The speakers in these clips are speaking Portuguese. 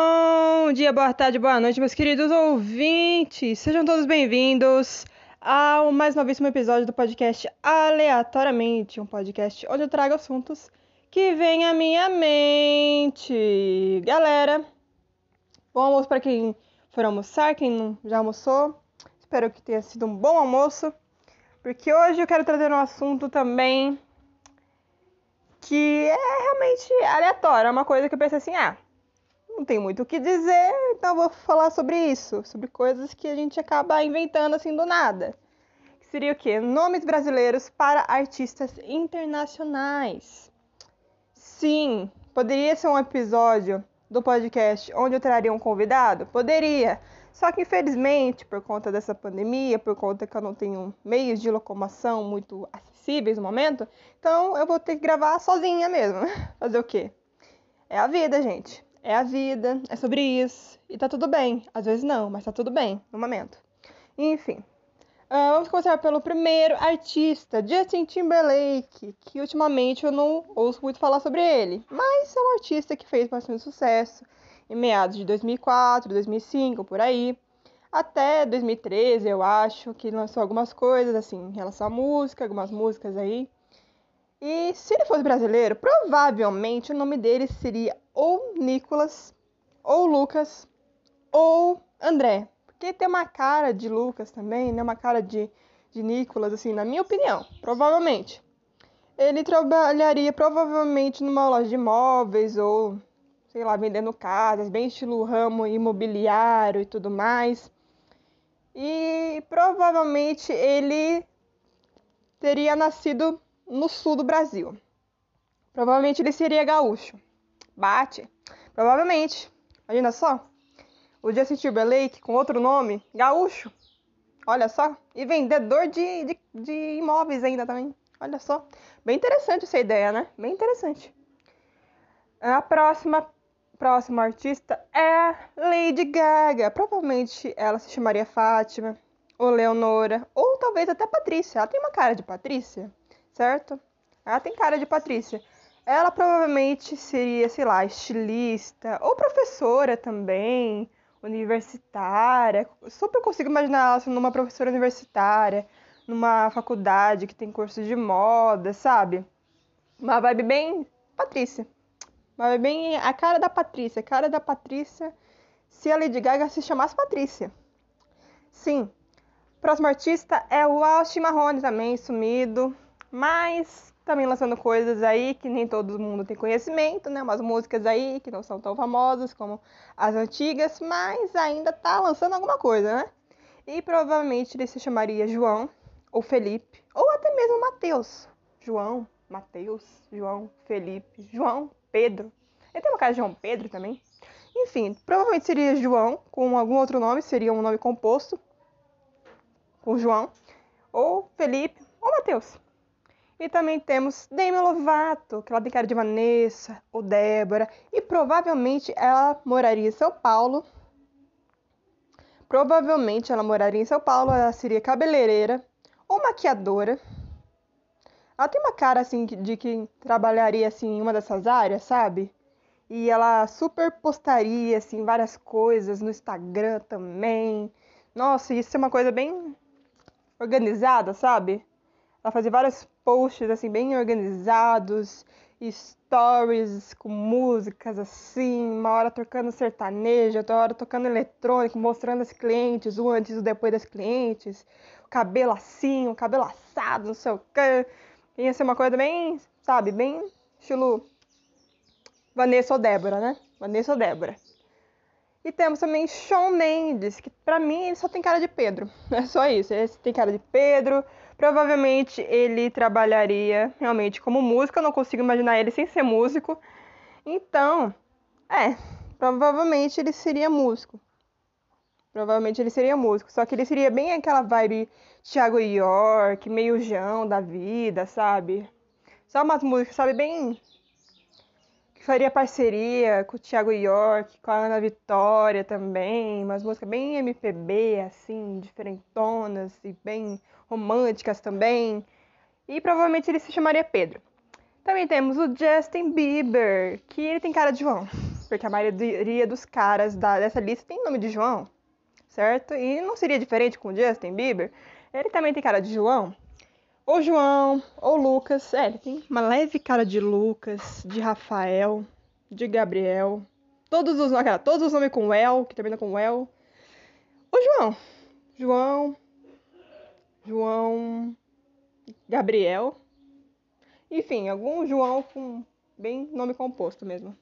Bom dia, boa tarde, boa noite, meus queridos ouvintes. Sejam todos bem-vindos ao mais novíssimo episódio do podcast Aleatoriamente, um podcast onde eu trago assuntos que vêm à minha mente. Galera, bom almoço para quem for almoçar, quem já almoçou. Espero que tenha sido um bom almoço, porque hoje eu quero trazer um assunto também que é realmente aleatório, é uma coisa que eu pensei assim, ah, não tem muito o que dizer, então vou falar sobre isso, sobre coisas que a gente acaba inventando assim do nada. Seria o quê? Nomes brasileiros para artistas internacionais. Sim, poderia ser um episódio do podcast onde eu traria um convidado? Poderia. Só que infelizmente, por conta dessa pandemia, por conta que eu não tenho meios de locomoção muito acessíveis no momento, então eu vou ter que gravar sozinha mesmo. Fazer o quê? É a vida, gente é a vida, é sobre isso. E tá tudo bem. Às vezes não, mas tá tudo bem no momento. Enfim. Uh, vamos começar pelo primeiro artista, Justin Timberlake, que ultimamente eu não ouço muito falar sobre ele, mas é um artista que fez bastante sucesso em meados de 2004, 2005, por aí, até 2013, eu acho, que lançou algumas coisas assim em relação à música, algumas músicas aí. E se ele fosse brasileiro, provavelmente o nome dele seria ou Nicolas, ou Lucas, ou André. Porque tem uma cara de Lucas também, né? Uma cara de, de Nicolas, assim, na minha opinião, provavelmente. Ele trabalharia provavelmente numa loja de imóveis ou, sei lá, vendendo casas, bem estilo ramo imobiliário e tudo mais. E provavelmente ele teria nascido no sul do Brasil. Provavelmente ele seria gaúcho. Bate. Provavelmente. Imagina só. O Justin Timberlake com outro nome, gaúcho. Olha só. E vendedor de, de, de imóveis ainda também. Olha só. Bem interessante essa ideia, né? Bem interessante. A próxima próxima artista é Lady Gaga. Provavelmente ela se chamaria Fátima, ou Leonora, ou talvez até Patrícia. Ela tem uma cara de Patrícia certo? Ela tem cara de Patrícia. Ela provavelmente seria, sei lá, estilista ou professora também, universitária. Super consigo imaginar ela sendo uma professora universitária, numa faculdade que tem curso de moda, sabe? Uma vibe bem Patrícia. Uma vibe bem a cara da Patrícia, a cara da Patrícia se a Lady Gaga se chamasse Patrícia. Sim. Próximo artista é o Austin Marrone também, sumido mas também lançando coisas aí que nem todo mundo tem conhecimento, né? Umas músicas aí que não são tão famosas como as antigas, mas ainda tá lançando alguma coisa, né? E provavelmente ele se chamaria João ou Felipe, ou até mesmo Mateus. João, Mateus, João, Felipe, João, Pedro. Ele tem uma cara de João Pedro também. Enfim, provavelmente seria João com algum outro nome, seria um nome composto com João, ou Felipe, ou Mateus. E também temos Demi Lovato, que ela tem cara de Vanessa ou Débora. E provavelmente ela moraria em São Paulo. Provavelmente ela moraria em São Paulo, ela seria cabeleireira ou maquiadora. Ela tem uma cara assim de quem trabalharia assim em uma dessas áreas, sabe? E ela super postaria assim várias coisas no Instagram também. Nossa, isso é uma coisa bem organizada, sabe? Ela fazia vários posts assim bem organizados, stories com músicas assim, uma hora tocando sertanejo, outra hora tocando eletrônico, mostrando as clientes, o antes e o depois das clientes, o cabelo assim, o cabelo assado, não sei o que. Ia ser uma coisa bem, sabe, bem estilo Vanessa ou Débora, né? Vanessa ou Débora. E temos também Shawn Mendes, que pra mim ele só tem cara de Pedro. É só isso. Ele tem cara de Pedro. Provavelmente ele trabalharia realmente como músico, eu não consigo imaginar ele sem ser músico. Então, é, provavelmente ele seria músico. Provavelmente ele seria músico, só que ele seria bem aquela vibe Thiago York, meio Jão da vida, sabe? Só umas músicas, sabe, bem faria parceria com o Thiago York, com a Ana Vitória também, umas músicas bem MPB, assim, diferentonas e bem românticas também. E provavelmente ele se chamaria Pedro. Também temos o Justin Bieber, que ele tem cara de João. porque a maioria dos caras da, dessa lista tem nome de João, certo? E não seria diferente com o Justin Bieber. Ele também tem cara de João. Ou João, ou Lucas. É, ele tem uma leve cara de Lucas, de Rafael, de Gabriel. Todos os, cara, todos os nomes com El, que termina com El. O João. João. João. Gabriel. Enfim, algum João com bem nome composto mesmo.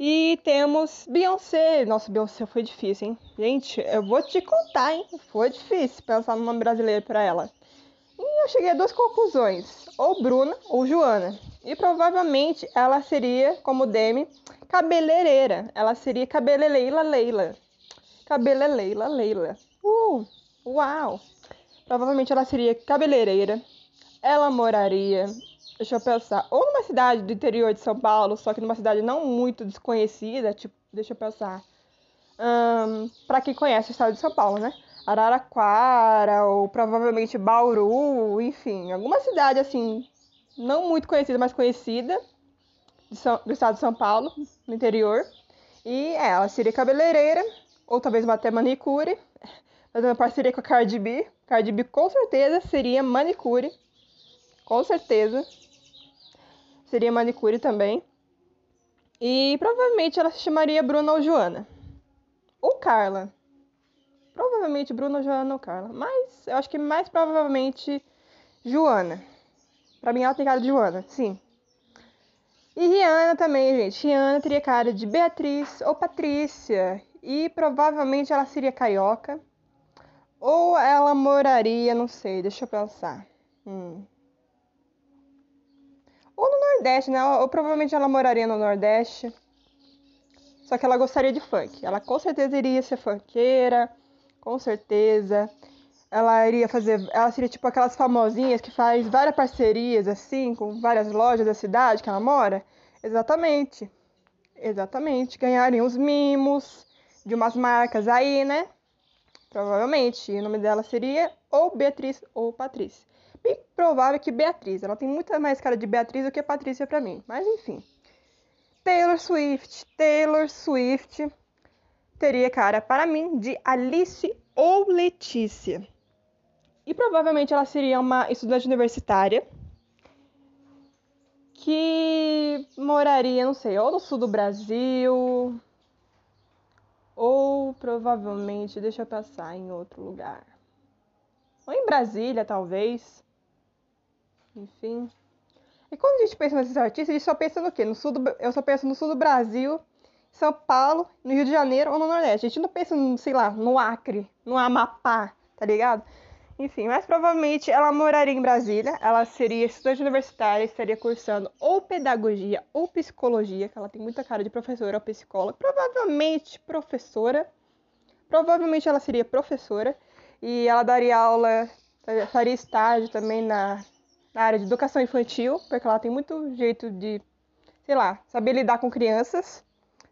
E temos Beyoncé. Nossa, Beyoncé foi difícil, hein? Gente, eu vou te contar, hein? Foi difícil pensar no nome brasileiro para ela. E eu cheguei a duas conclusões: ou Bruna ou Joana. E provavelmente ela seria, como Demi, cabeleireira. Ela seria cabeleleila Leila. Cabeleleila Leila. Uh, uau! Provavelmente ela seria cabeleireira. Ela moraria, deixa eu pensar, ou numa cidade do interior de São Paulo, só que numa cidade não muito desconhecida, tipo, deixa eu pensar. Um, para quem conhece o estado de São Paulo, né? Araraquara, ou provavelmente Bauru, enfim, alguma cidade assim, não muito conhecida, mas conhecida são, do estado de São Paulo, no interior. E é, ela seria cabeleireira, ou talvez até manicure, fazendo parceria com a Cardi B. Cardi B com certeza seria manicure, com certeza. Seria manicure também. E provavelmente ela se chamaria Bruna ou Joana. Ou Carla. Provavelmente Bruna, Joana ou Carla. Mas eu acho que mais provavelmente Joana. Pra mim ela tem cara de Joana, sim. E Rihanna também, gente. Rihanna teria cara de Beatriz ou Patrícia. E provavelmente ela seria carioca. Ou ela moraria, não sei, deixa eu pensar. Hum. Ou no Nordeste, né? Ou provavelmente ela moraria no Nordeste. Só que ela gostaria de funk. Ela com certeza iria ser funkeira. Com certeza. Ela iria fazer. Ela seria tipo aquelas famosinhas que faz várias parcerias, assim, com várias lojas da cidade que ela mora. Exatamente. Exatamente. Ganharem os mimos de umas marcas aí, né? Provavelmente. E o nome dela seria ou Beatriz ou Patrícia. Bem provável que Beatriz. Ela tem muita mais cara de Beatriz do que Patrícia para mim. Mas enfim. Taylor Swift. Taylor Swift teria cara, para mim, de Alice ou Letícia. E provavelmente ela seria uma estudante universitária que moraria, não sei, ou no sul do Brasil, ou provavelmente, deixa eu passar em outro lugar. Ou em Brasília, talvez. Enfim. E quando a gente pensa nesses artistas, a gente só pensa no quê? No sul do, eu só penso no sul do Brasil são Paulo, no Rio de Janeiro ou no Nordeste. A gente não pensa, sei lá, no Acre, no Amapá, tá ligado? Enfim, mas provavelmente ela moraria em Brasília, ela seria estudante universitária, estaria cursando ou pedagogia ou psicologia, que ela tem muita cara de professora ou psicóloga, provavelmente professora. Provavelmente ela seria professora e ela daria aula, faria estágio também na, na área de educação infantil, porque ela tem muito jeito de, sei lá, saber lidar com crianças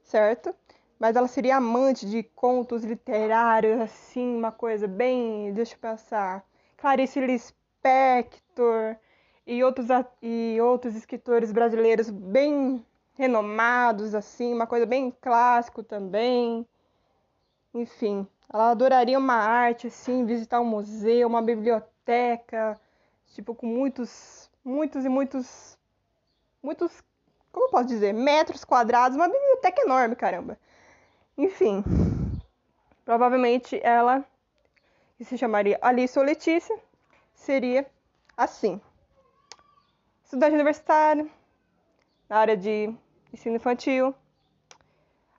certo? Mas ela seria amante de contos literários, assim, uma coisa bem. Deixa eu pensar. Clarice Lispector e outros, e outros escritores brasileiros bem renomados, assim, uma coisa bem clássico também. Enfim, ela adoraria uma arte, assim, visitar um museu, uma biblioteca, tipo, com muitos, muitos e muitos, muitos como posso dizer, metros quadrados, uma biblioteca enorme, caramba. Enfim, provavelmente ela, que se chamaria Alice ou Letícia, seria assim. Estudante universitário, na área de ensino infantil,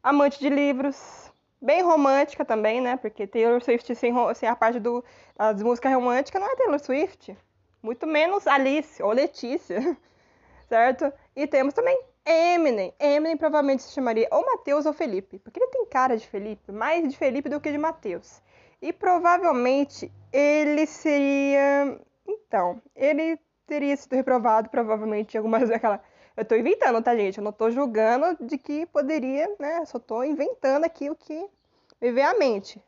amante de livros, bem romântica também, né? Porque Taylor Swift sem, sem a parte do, das músicas românticas não é Taylor Swift. Muito menos Alice ou Letícia, certo? E temos também Eminem. Eminem provavelmente se chamaria ou Matheus ou Felipe, porque ele tem cara de Felipe, mais de Felipe do que de Matheus. E provavelmente ele seria. Então, ele teria sido reprovado, provavelmente, em algumas daquela. Eu tô inventando, tá, gente? Eu não tô julgando de que poderia, né? Só tô inventando aqui o que me vem à mente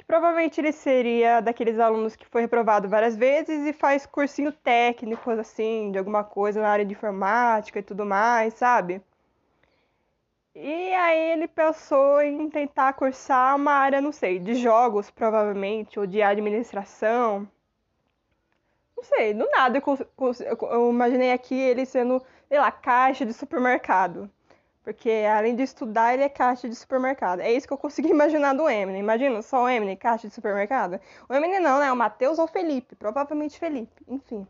que provavelmente ele seria daqueles alunos que foi reprovado várias vezes e faz cursinho técnico, assim, de alguma coisa na área de informática e tudo mais, sabe? E aí ele pensou em tentar cursar uma área, não sei, de jogos, provavelmente, ou de administração. Não sei, do nada eu, eu imaginei aqui ele sendo, sei lá, caixa de supermercado. Porque além de estudar, ele é caixa de supermercado. É isso que eu consegui imaginar do Eminem. Imagina só o Eminem, caixa de supermercado. O Eminem não, né? O Matheus ou o Felipe. Provavelmente Felipe. Enfim.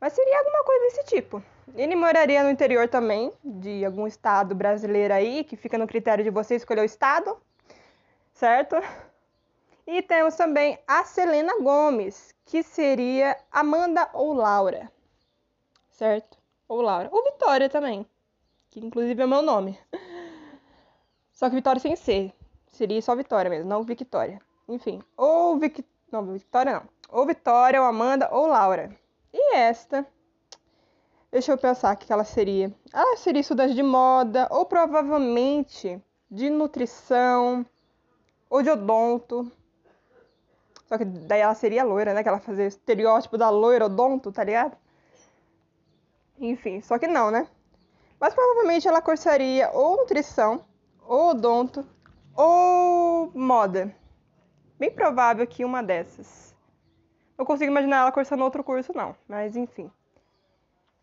Mas seria alguma coisa desse tipo. Ele moraria no interior também, de algum estado brasileiro aí, que fica no critério de você escolher o estado, certo? E temos também a Selena Gomes, que seria Amanda ou Laura, certo? Ou Laura. Ou Vitória também, que inclusive é meu nome. Só que Vitória sem ser. Seria só Vitória mesmo, não Victória. Enfim, ou Vic... Não, Vitória não. Ou Vitória, ou Amanda, ou Laura. E esta, deixa eu pensar o que ela seria. Ela seria estudante de moda, ou provavelmente de nutrição, ou de odonto. Só que daí ela seria loira, né? Que ela fazia estereótipo da loira odonto, tá ligado? Enfim, só que não, né? Mas provavelmente ela cursaria ou nutrição, ou odonto, ou moda. Bem provável que uma dessas. Não consigo imaginar ela cursando outro curso, não. Mas enfim.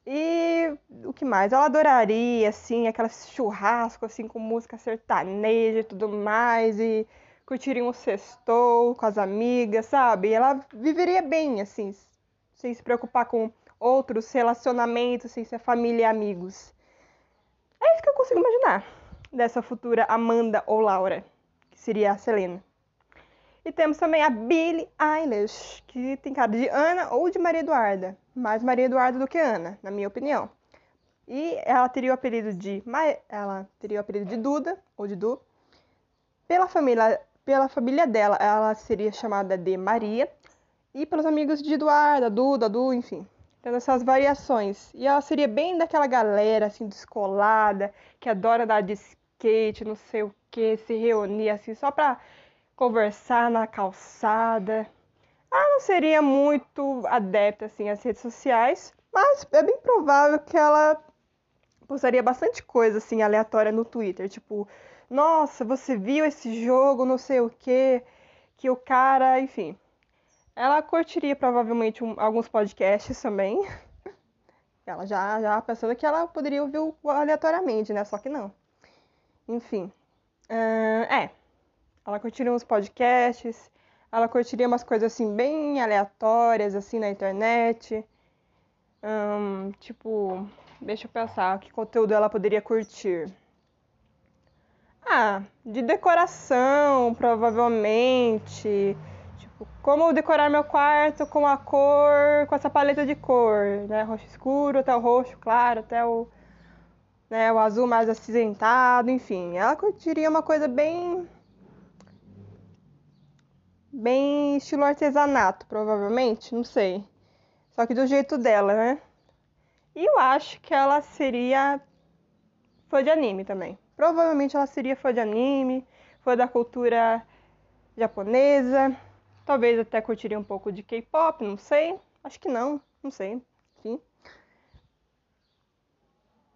E o que mais? Ela adoraria, assim, aquela churrasco, assim, com música sertaneja e tudo mais. E curtiria um sextou com as amigas, sabe? Ela viveria bem, assim, sem se preocupar com outros relacionamentos, sem ser família e amigos. É isso que eu consigo imaginar dessa futura Amanda ou Laura, que seria a Selena. E temos também a Billie Eilish, que tem cara de Ana ou de Maria Eduarda. Mais Maria Eduarda do que Ana, na minha opinião. E ela teria o apelido de ela teria o apelido de Duda ou de Du. Pela família, pela família dela, ela seria chamada de Maria. E pelos amigos de Eduarda, Duda, Du, enfim. Tendo essas variações. E ela seria bem daquela galera assim descolada, que adora dar de skate, não sei o que, se reunir assim só pra conversar na calçada. Ela não seria muito adepta assim às redes sociais, mas é bem provável que ela postaria bastante coisa assim aleatória no Twitter, tipo, nossa, você viu esse jogo, não sei o que, que o cara, enfim. Ela curtiria provavelmente um, alguns podcasts também. Ela já já pensando que ela poderia ouvir aleatoriamente, né? Só que não. Enfim. Uh, é, ela curtiria uns podcasts, ela curtiria umas coisas assim bem aleatórias assim na internet. Um, tipo, deixa eu pensar, que conteúdo ela poderia curtir? Ah, de decoração, provavelmente. Como decorar meu quarto com a cor, com essa paleta de cor, né? Roxo escuro até o roxo claro, até o, né, o azul mais acinzentado, enfim. Ela curtiria uma coisa bem bem estilo artesanato, provavelmente, não sei. Só que do jeito dela, né? E eu acho que ela seria fã de anime também. Provavelmente ela seria fã de anime, fã da cultura japonesa, talvez até curtiria um pouco de K-pop, não sei. Acho que não, não sei. Enfim.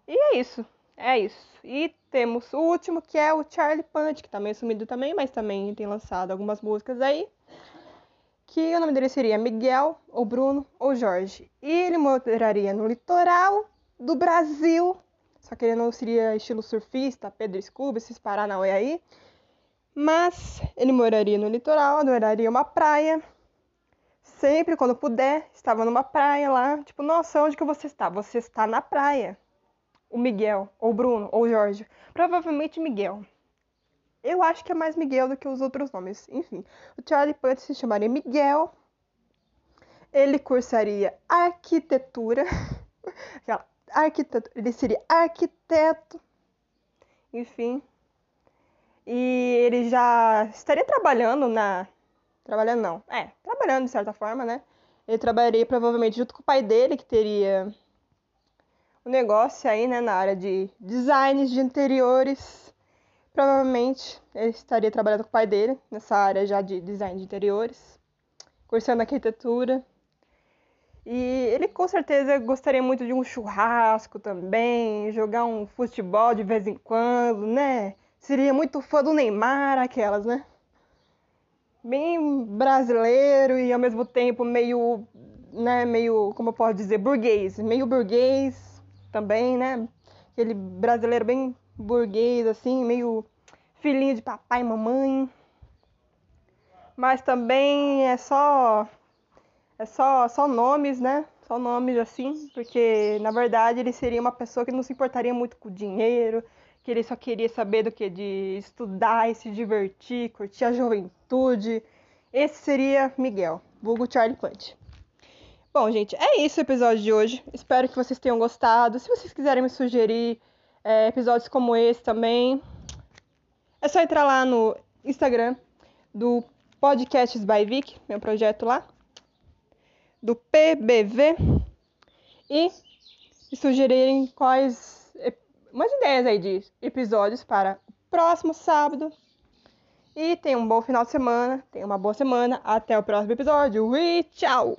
E é isso. É isso. E temos o último, que é o Charlie Punch, que tá meio sumido também, mas também tem lançado algumas músicas aí. Que o nome dele seria Miguel, ou Bruno, ou Jorge. E ele moraria no litoral do Brasil. Só que ele não seria estilo surfista, Pedro Scooby, esses Paranauê aí. Mas ele moraria no litoral, adoraria uma praia. Sempre quando puder, estava numa praia lá. Tipo, nossa, onde que você está? Você está na praia o Miguel, ou Bruno, ou Jorge. Provavelmente Miguel. Eu acho que é mais Miguel do que os outros nomes. Enfim, o Charlie Puth se chamaria Miguel. Ele cursaria arquitetura. arquitetura. Ele seria arquiteto. Enfim. E ele já estaria trabalhando na. Trabalhando não. É, trabalhando de certa forma, né? Ele trabalharia provavelmente junto com o pai dele, que teria um negócio aí, né, na área de designs de interiores. Provavelmente ele estaria trabalhando com o pai dele nessa área já de design de interiores, cursando arquitetura. E ele com certeza gostaria muito de um churrasco também, jogar um futebol de vez em quando, né? Seria muito fã do Neymar, aquelas, né? Bem brasileiro e ao mesmo tempo meio, né, meio, como eu posso dizer, burguês, meio burguês também, né? Aquele brasileiro bem burguês assim, meio filhinho de papai e mamãe. Mas também é só é só, só nomes, né? Só nomes assim, porque na verdade ele seria uma pessoa que não se importaria muito com dinheiro, que ele só queria saber do que de estudar e se divertir, curtir a juventude. Esse seria Miguel, vulgo Charlie Punch. Bom, gente, é isso o episódio de hoje. Espero que vocês tenham gostado. Se vocês quiserem me sugerir é, episódios como esse também, é só entrar lá no Instagram do Podcasts by Vic, meu projeto lá do PBV e sugerirem quais umas ideias aí de episódios para o próximo sábado. E tenham um bom final de semana, tenham uma boa semana. Até o próximo episódio e tchau!